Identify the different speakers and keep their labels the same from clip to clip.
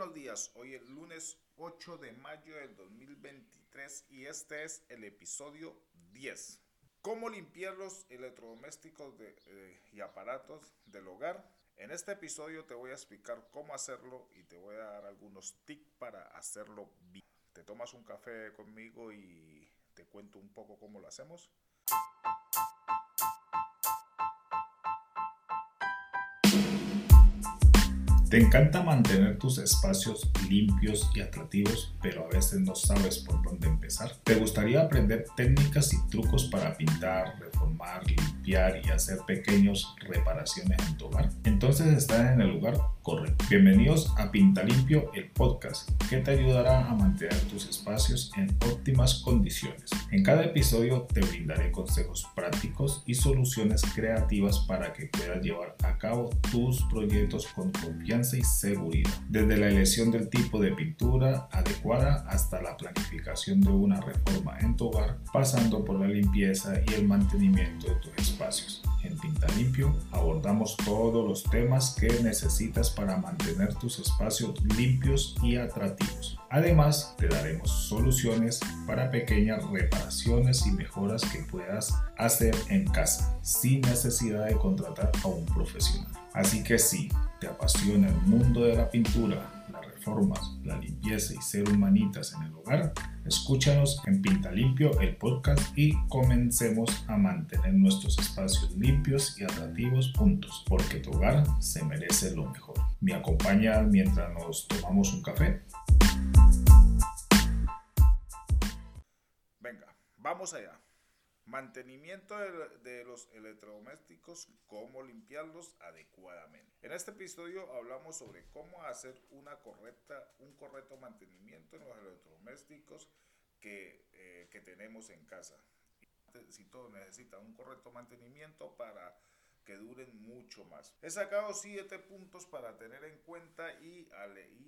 Speaker 1: buenos días. Hoy es lunes 8 de mayo del 2023 y este es el episodio 10. ¿Cómo limpiar los electrodomésticos eh, y aparatos del hogar? En este episodio te voy a explicar cómo hacerlo y te voy a dar algunos tips para hacerlo bien. ¿Te tomas un café conmigo y te cuento un poco cómo lo hacemos? Te encanta mantener tus espacios limpios y atractivos, pero a veces no sabes por dónde empezar. ¿Te gustaría aprender técnicas y trucos para pintar, reformar, limpiar y hacer pequeñas reparaciones en tu hogar? Entonces estás en el lugar Bienvenidos a Pinta Limpio, el podcast que te ayudará a mantener tus espacios en óptimas condiciones. En cada episodio te brindaré consejos prácticos y soluciones creativas para que puedas llevar a cabo tus proyectos con confianza y seguridad. Desde la elección del tipo de pintura adecuada hasta la planificación de una reforma en tu hogar, pasando por la limpieza y el mantenimiento de tus espacios. En Pinta Limpio abordamos todos los temas que necesitas para mantener tus espacios limpios y atractivos. Además, te daremos soluciones para pequeñas reparaciones y mejoras que puedas hacer en casa sin necesidad de contratar a un profesional. Así que si te apasiona el mundo de la pintura, reformas, la limpieza y ser humanitas en el hogar, escúchanos en Pinta Limpio el podcast y comencemos a mantener nuestros espacios limpios y atractivos juntos, porque tu hogar se merece lo mejor. ¿Me acompaña mientras nos tomamos un café? Venga, vamos allá. Mantenimiento de, los electrodomésticos, cómo limpiarlos adecuadamente. En este episodio hablamos sobre cómo hacer una correcta, un correcto mantenimiento en los electrodomésticos que, eh, que tenemos en casa. Si todo necesita un correcto mantenimiento para que duren mucho más. He sacado siete puntos para tener en cuenta y,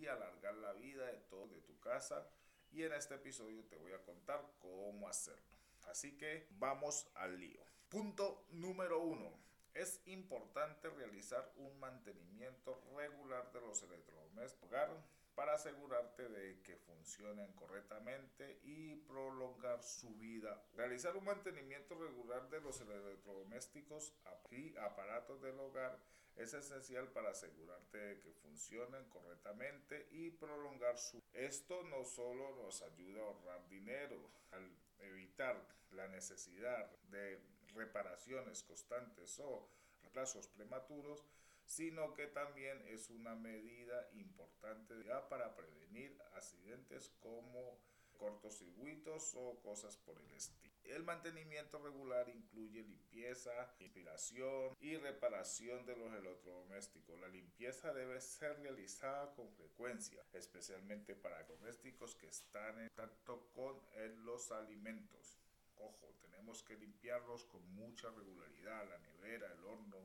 Speaker 1: y alargar la vida de todo de tu casa y en este episodio te voy a contar cómo hacerlo. Así que vamos al lío. Punto número uno. Es importante realizar un mantenimiento regular de los electrodomésticos para asegurarte de que funcionen correctamente y prolongar su vida. Realizar un mantenimiento regular de los electrodomésticos y aparatos del hogar es esencial para asegurarte de que funcionen correctamente y prolongar su esto no solo nos ayuda a ahorrar dinero al evitar la necesidad de reparaciones constantes o reemplazos prematuros, sino que también es una medida importante para prevenir accidentes como cortocircuitos o cosas por el estilo. El mantenimiento regular incluye limpieza, inspiración y reparación de los electrodomésticos. La limpieza debe ser realizada con frecuencia, especialmente para domésticos que están en contacto con los alimentos. Ojo, tenemos que limpiarlos con mucha regularidad, la nevera, el horno,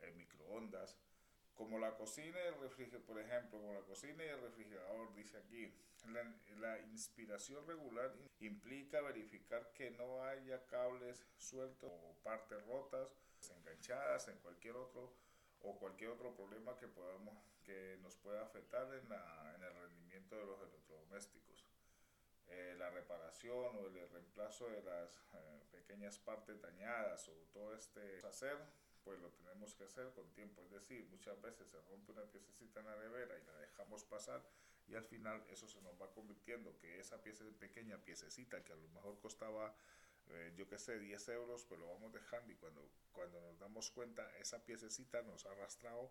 Speaker 1: el microondas como la cocina y el refrigerador, por ejemplo, como la cocina y el refrigerador, dice aquí, la, inspiración regular implica verificar que no haya cables sueltos o partes rotas, enganchadas en cualquier otro o cualquier otro problema que podamos que nos pueda afectar en, en el rendimiento de los electrodomésticos. Eh, la reparación o el reemplazo de las eh, pequeñas partes dañadas o todo este hacer pues lo tenemos que hacer con tiempo. Es decir, muchas veces se rompe una piececita en la nevera y la dejamos pasar y al final eso se nos va convirtiendo que esa pieza pequeña piececita que a lo mejor costaba, eh, yo qué sé, 10 euros, pues lo vamos dejando y cuando, cuando nos damos cuenta esa piececita nos ha arrastrado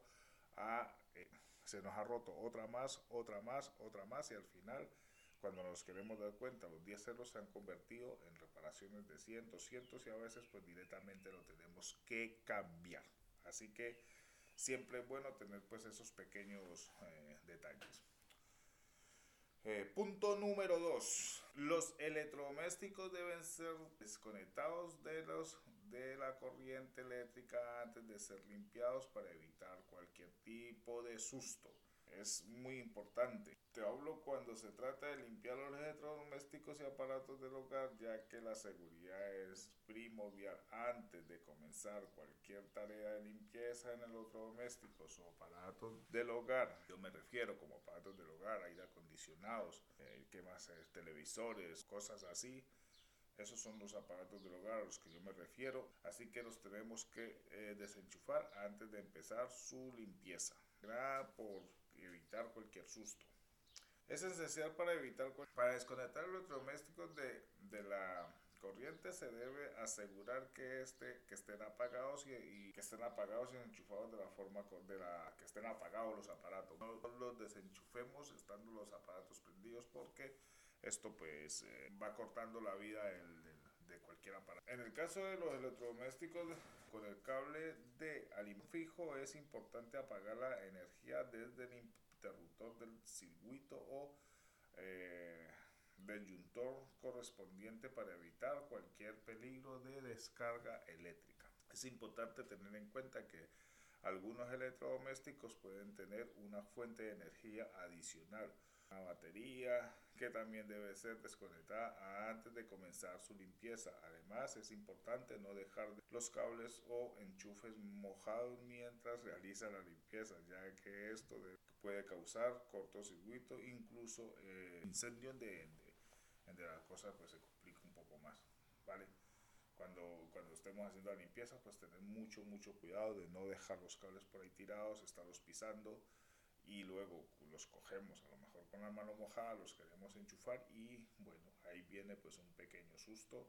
Speaker 1: a, eh, se nos ha roto otra más, otra más, otra más y al final cuando nos queremos dar cuenta, los 10 euros se han convertido en reparaciones de 100, 200 y a veces pues directamente lo tenemos que cambiar. Así que siempre es bueno tener pues esos pequeños eh, detalles. Eh, punto número 2. Los electrodomésticos deben ser desconectados de, los, de la corriente eléctrica antes de ser limpiados para evitar cualquier tipo de susto. Es muy importante. Te hablo cuando se trata de limpiar los electrodomésticos y aparatos del hogar, ya que la seguridad es primordial antes de comenzar cualquier tarea de limpieza en electrodomésticos o aparatos del hogar. Yo me refiero como aparatos del hogar, aire acondicionados, eh, ¿qué más es? Televisores, cosas así. Esos son los aparatos del hogar a los que yo me refiero, así que los tenemos que eh, desenchufar antes de empezar su limpieza. por evitar cualquier susto. Es esencial para evitar para desconectar los electrodomésticos de, de la corriente se debe asegurar que este que estén apagados y, que estén apagados y enchufados de la forma de la que estén apagados los aparatos. No los desenchufemos estando los aparatos prendidos porque esto pues eh, va cortando la vida En el caso de los electrodomésticos con el cable de alimento fijo es importante apagar la energía desde el interruptor del circuito o eh, del yuntor correspondiente para evitar cualquier peligro de descarga eléctrica. Es importante tener en cuenta que algunos electrodomésticos pueden tener una fuente de energía adicional, una batería que también debe ser desconectada antes de comenzar su limpieza. Además, es importante no dejar los cables o enchufes mojados mientras realiza la limpieza, ya que esto puede causar cortocircuito, incluso eh, incendio de, de, la cosa pues se complica un poco más, ¿vale? cuando, cuando estemos haciendo la limpieza, pues tener mucho, mucho cuidado de no dejar los cables por ahí tirados, estarlos pisando y luego los cogemos a lo mejor con la mano mojada, los queremos enchufar y bueno, ahí viene pues un pequeño susto.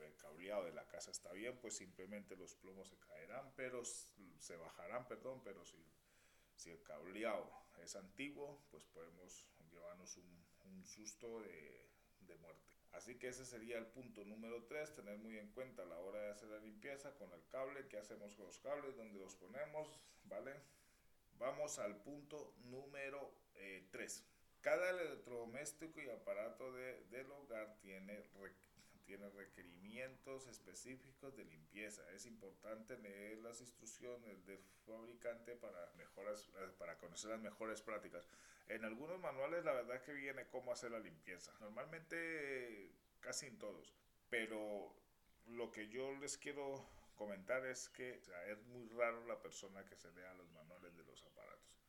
Speaker 1: El cableado de la casa está bien, pues simplemente los plomos se caerán, pero se bajarán, perdón, pero si, si el cableado es antiguo, pues podemos llevarnos un, un susto de, de muerte. Así que ese sería el punto número 3, tener muy en cuenta a la hora de hacer la limpieza con el cable, qué hacemos con los cables, dónde los ponemos, ¿vale? Vamos al punto número 3. Eh, Cada electrodoméstico y aparato de, del hogar tiene, tiene requerimientos específicos de limpieza. Es importante leer las instrucciones del fabricante para, mejoras, para conocer las mejores prácticas. En algunos manuales la verdad que viene cómo hacer la limpieza. Normalmente casi en todos. Pero lo que yo les quiero comentar es que es muy raro la persona que se lea los manuales de los aparatos.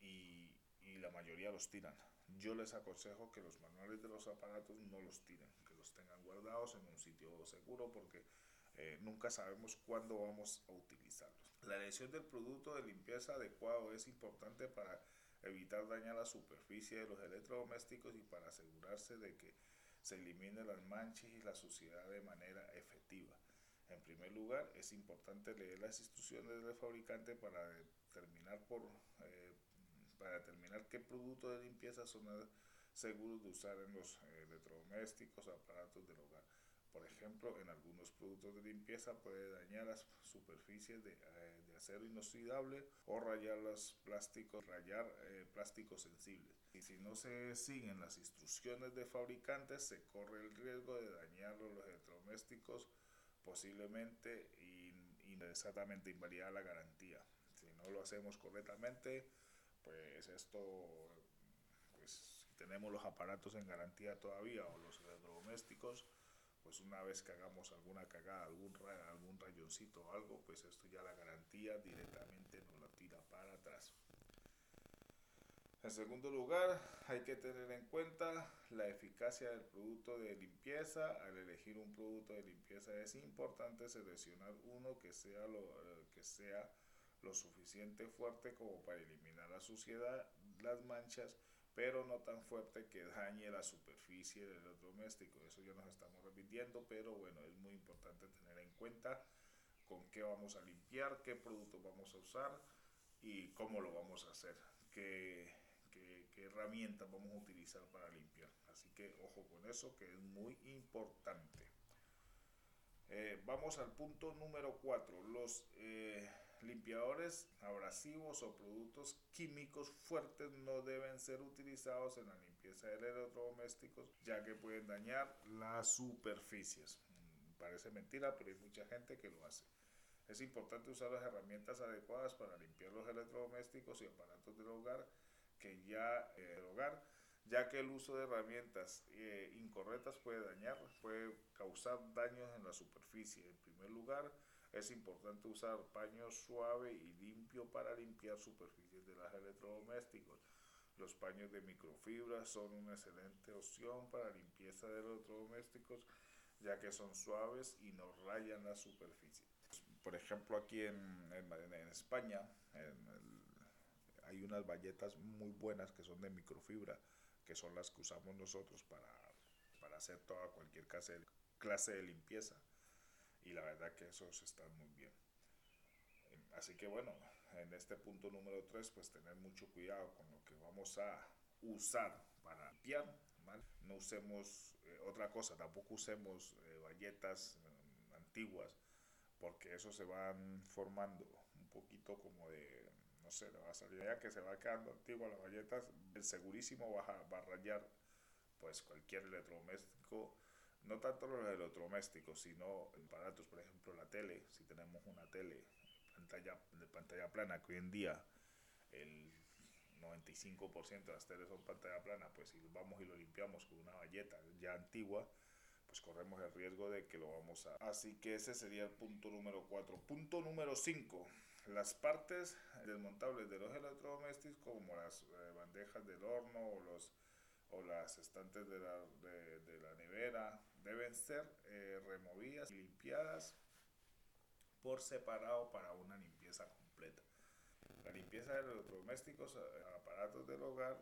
Speaker 1: Y, la mayoría los tiran. Yo les aconsejo que los manuales de los aparatos no los tiren, que los tengan guardados en un sitio seguro porque eh, nunca sabemos cuándo vamos a utilizarlos. La elección del producto de limpieza adecuado es importante para evitar dañar la superficie de los electrodomésticos y para asegurarse de que se eliminen las manchas y la suciedad de manera efectiva. En primer lugar, es importante leer las instrucciones del fabricante para determinar, por, eh, para determinar qué productos de limpieza son seguros de usar en los electrodomésticos o aparatos del hogar. Por ejemplo, en algunos productos de limpieza puede dañar las superficies de, eh, de acero inoxidable o rayar los plásticos, rayar eh, plásticos sensibles. Y si no se siguen las instrucciones de fabricantes, se corre el riesgo de dañar los electrodomésticos posiblemente y, exactamente invalidar la garantía. Si no lo hacemos correctamente, pues esto, pues si tenemos los aparatos en garantía todavía o los electrodomésticos, pues una vez que hagamos alguna cagada, algún, algún rayoncito o algo, pues esto ya la garantía directamente nos la tira para atrás. En segundo lugar, hay que tener en cuenta la eficacia del producto de limpieza. Al elegir un producto de limpieza es importante seleccionar uno que sea lo, que sea lo suficiente fuerte como para eliminar la suciedad, las manchas, pero no tan fuerte que dañe la superficie del electrodoméstico. Eso ya nos estamos repitiendo, pero bueno, es muy importante tener en cuenta con qué vamos a limpiar, qué producto vamos a usar y cómo lo vamos a hacer, qué, qué, herramientas vamos a utilizar para limpiar. Así que ojo con eso, que es muy importante. Eh, vamos al punto número 4, los... Eh, Limpiadores abrasivos o productos químicos fuertes no deben ser utilizados en la limpieza de electrodomésticos ya que pueden dañar las superficies. Mm, parece mentira, pero hay mucha gente que lo hace. Es importante usar las herramientas adecuadas para limpiar los electrodomésticos y aparatos del hogar que ya eh, el hogar, ya que el uso de herramientas eh, incorrectas puede dañar, puede causar daños en la superficie. En primer lugar, es importante usar paño suave y limpio para limpiar superficies de los electrodomésticos. Los paños de microfibra son una excelente opción para limpieza de electrodomésticos ya que son suaves y no rayan la superficie. Por ejemplo, aquí en, en, España hay unas bayetas muy buenas que son de microfibra, que son las que usamos nosotros para, para hacer toda cualquier clase, clase de limpieza. Y la verdad que esos están muy bien. Así que bueno, en este punto número 3, pues tener mucho cuidado con lo que vamos a usar para limpiar. No usemos eh, otra cosa, tampoco usemos eh, bayetas eh, antiguas, porque eso se van formando un poquito como de, no sé, la va a salir ya que se va quedando antigua las galletas, el segurísimo va a, va a rayar pues cualquier electrodoméstico no tanto los electrodomésticos, sino aparatos, por ejemplo la tele, si tenemos una tele pantalla, de pantalla plana, que hoy en día el 95% de las teles son pantalla plana, pues si vamos y lo limpiamos con una valleta ya antigua, pues corremos el riesgo de que lo vamos a... Así que ese sería el punto número 4. Punto número 5. Las partes desmontables de los electrodomésticos, como las eh, bandejas del horno o, los, o las estantes de la, de, la nevera, deben ser eh, removidas y limpiadas por separado para una limpieza completa. La limpieza de electrodomésticos, eh, aparatos del hogar,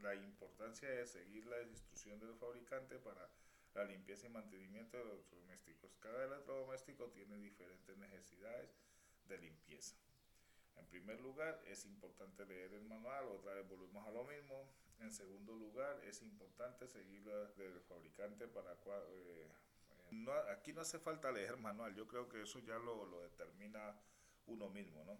Speaker 1: la importancia de seguir la instrucción del fabricante para la limpieza y mantenimiento de los electrodomésticos. Cada electrodoméstico tiene diferentes necesidades de limpieza. En primer lugar, es importante leer el manual, otra vez volvemos a lo mismo. En segundo lugar, es importante seguir del fabricante para eh, no, aquí no hace falta leer manual, yo creo que eso ya lo, lo determina uno mismo, ¿no?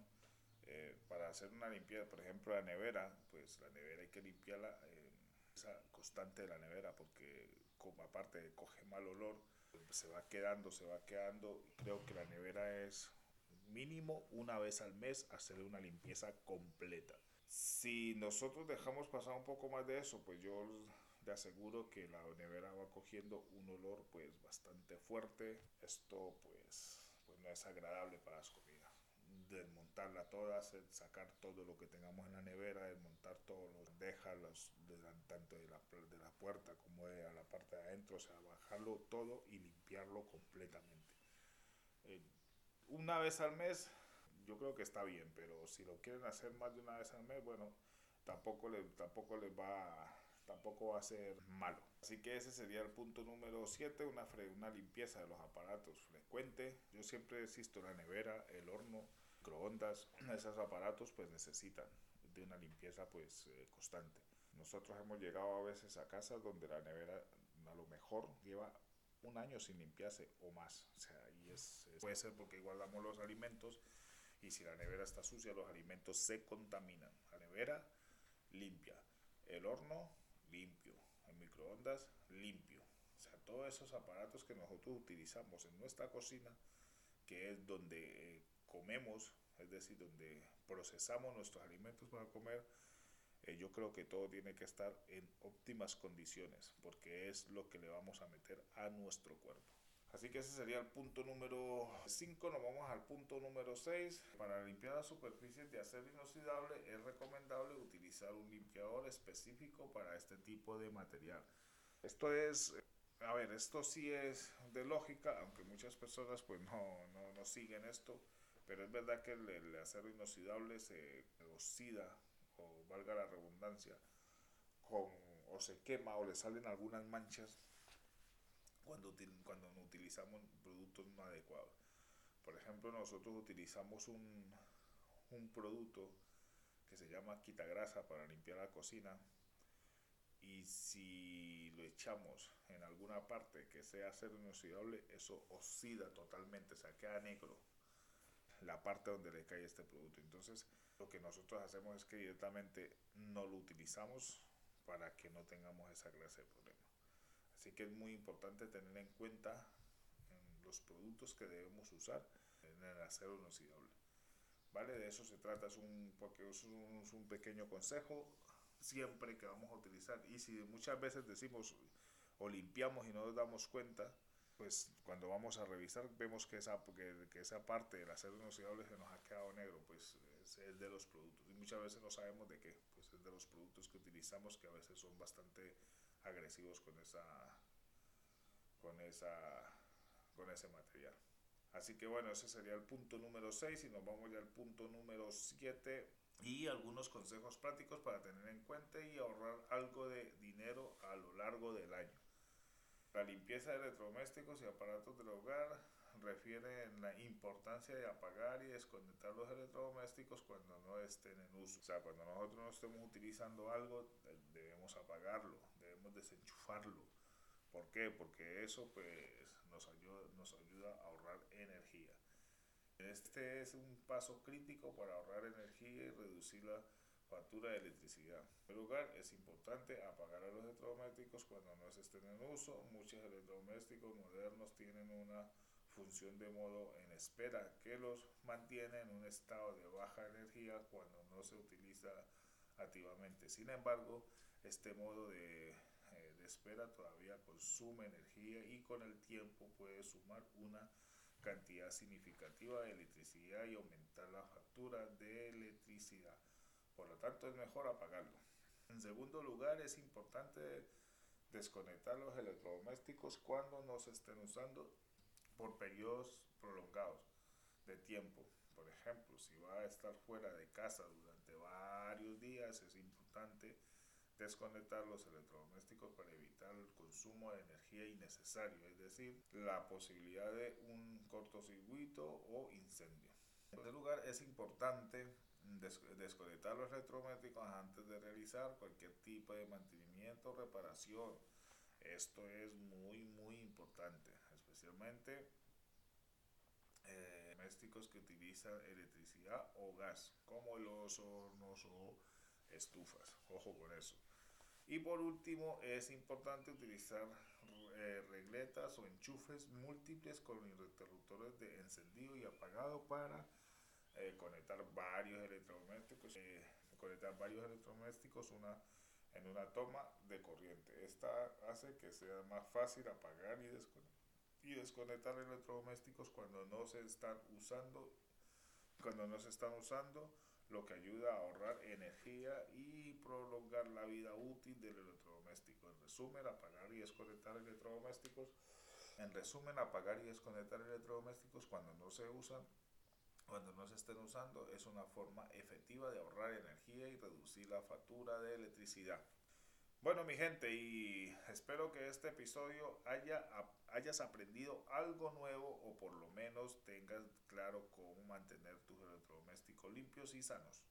Speaker 1: Eh, para hacer una limpieza, por ejemplo, la nevera, pues la nevera hay que limpiarla eh, esa constante de la nevera porque como aparte coge mal olor, se va quedando, se va quedando. Creo que la nevera es mínimo una vez al mes hacer una limpieza completa. Si nosotros dejamos pasar un poco más de eso, pues yo le aseguro que la nevera va cogiendo un olor pues bastante fuerte. Esto pues, pues no es agradable para las comidas desmontarla toda, sacar todo lo que tengamos en la nevera, desmontar todos los dejas, los, tanto de la, de la puerta como de la parte de adentro, o sea, bajarlo todo y limpiarlo completamente. Eh, una vez al mes, yo creo que está bien, pero si lo quieren hacer más de una vez al mes, bueno, tampoco, le, tampoco les va tampoco va a ser malo. Así que ese sería el punto número 7, una, una limpieza de los aparatos frecuente. Yo siempre existo la nevera, el horno, microondas, esos aparatos pues necesitan de una limpieza pues eh, constante. Nosotros hemos llegado a veces a casas donde la nevera a lo mejor lleva un año sin limpiarse o más. O sea, y es, puede ser porque guardamos los alimentos y si la nevera está sucia los alimentos se contaminan. La nevera limpia, el horno limpio, el microondas limpio. O sea, todos esos aparatos que nosotros utilizamos en nuestra cocina, que es donde eh, comemos, es decir, donde procesamos nuestros alimentos para comer, eh, yo creo que todo tiene que estar en óptimas condiciones, porque es lo que le vamos a meter a nuestro cuerpo. Así que ese sería el punto número 5. Nos vamos al punto número 6. Para limpiar las superficies de acero inoxidable es recomendable utilizar un limpiador específico para este tipo de material. Esto es, a ver, esto sí es de lógica, aunque muchas personas pues no, no, no siguen esto. Pero es verdad que el, acero inoxidable se oxida, o valga la redundancia, con, o se quema o le salen algunas manchas cuando, cuando utilizamos productos no adecuados. Por ejemplo, nosotros utilizamos un, un producto que se llama quitagrasa para limpiar la cocina y si lo echamos en alguna parte que sea acero inoxidable, eso oxida totalmente, o sea, queda negro la parte donde le cae este producto. Entonces, lo que nosotros hacemos es que directamente no lo utilizamos para que no tengamos esa clase de problema. Así que es muy importante tener en cuenta los productos que debemos usar. en el acero inoxidable. ¿Vale? De eso se trata, es un, porque es un, es un pequeño consejo siempre que vamos a utilizar. Y si muchas veces decimos o limpiamos y no nos damos cuenta, pues cuando vamos a revisar vemos que esa, que, que esa parte del acero inoxidable se nos ha quedado negro, pues es, es, de los productos. Y muchas veces no sabemos de qué, pues es de los productos que utilizamos que a veces son bastante agresivos con esa con esa con ese material. Así que bueno, ese sería el punto número 6 y nos vamos ya al punto número 7 y algunos consejos prácticos para tener en cuenta y ahorrar algo de dinero a lo largo del año. La limpieza de electrodomésticos y aparatos del hogar refiere en la importancia de apagar y desconectar los electrodomésticos cuando no estén en uso. O sea, cuando nosotros no estemos utilizando algo, debemos apagarlo, debemos desenchufarlo. ¿Por qué? Porque eso pues nos ayuda, nos ayuda a ahorrar energía. Este es un paso crítico para ahorrar energía y reducir la factura de electricidad. En primer lugar, es importante apagar a los electrodomésticos cuando no se estén en uso. Muchos electrodomésticos modernos tienen una función de modo en espera que los mantiene en un estado de baja energía cuando no se utiliza activamente. Sin embargo, este modo de, eh, de espera todavía consume energía y con el tiempo puede sumar una cantidad significativa de electricidad y aumentar la factura de electricidad. Por lo tanto, es mejor apagarlo. En segundo lugar, es importante desconectar los electrodomésticos cuando no se estén usando por periodos prolongados de tiempo. Por ejemplo, si va a estar fuera de casa durante varios días, es importante desconectar los electrodomésticos para evitar el consumo de energía innecesario, es decir, la posibilidad de un cortocircuito o incendio. En tercer lugar, es importante desconectar los electrodomésticos antes de realizar cualquier tipo de mantenimiento o reparación. Esto es muy, muy importante, especialmente eh, domésticos que utilizan electricidad o gas, como los hornos o estufas. Ojo con eso. Y por último, es importante utilizar eh, regletas o enchufes múltiples con interruptores de encendido y apagado para eh, conectar varios electrodomésticos, eh, conectar varios electrodomésticos una, en una toma de corriente. Esta hace que sea más fácil apagar y desconectar, y desconectar electrodomésticos cuando no se están usando, cuando no se están usando lo que ayuda a ahorrar energía y prolongar la vida útil del electrodoméstico. En resumen, apagar y desconectar electrodomésticos. En resumen, apagar y desconectar electrodomésticos cuando no se usan, cuando no se estén usando, es una forma efectiva de ahorrar energía y reducir la factura de electricidad. Bueno, mi gente, y espero que este episodio haya, hayas aprendido algo nuevo o por lo menos tengas claro cómo mantener tus electrodomésticos limpios y sanos.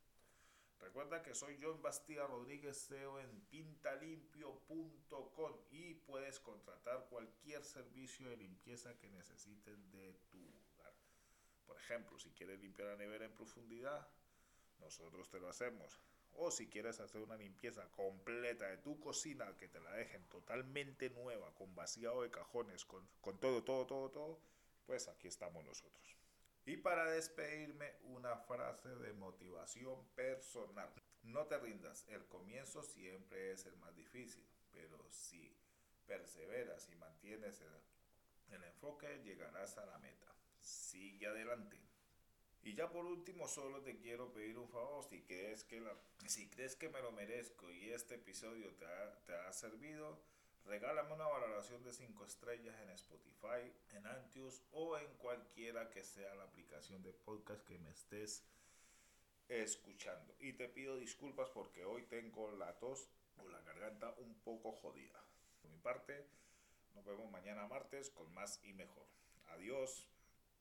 Speaker 1: Recuerda que soy John Bastida Rodríguez, CEO en pintalimpio.com y puedes contratar cualquier servicio de limpieza que necesites de tu. Por ejemplo, si quieres limpiar la nevera en profundidad, nosotros te lo hacemos o si quieres hacer una limpieza completa de tu cocina, que te la dejen totalmente nueva, con vaciado de cajones, con, con todo, todo, todo, todo, pues aquí estamos nosotros. Y para despedirme, una frase de motivación personal. No te rindas, el comienzo siempre es el más difícil, pero si perseveras y mantienes el, el enfoque, llegarás a la meta. Sigue adelante. Y ya por último, solo te quiero pedir un favor, si crees que, la, si crees que me lo merezco y este episodio te ha, te ha servido, regálame una valoración de 5 estrellas en Spotify, en Antius o en cualquiera que sea la aplicación de podcast que me estés escuchando. Y te pido disculpas porque hoy tengo la tos o la garganta un poco jodida. Por mi parte, nos vemos mañana martes con más y mejor. Adiós.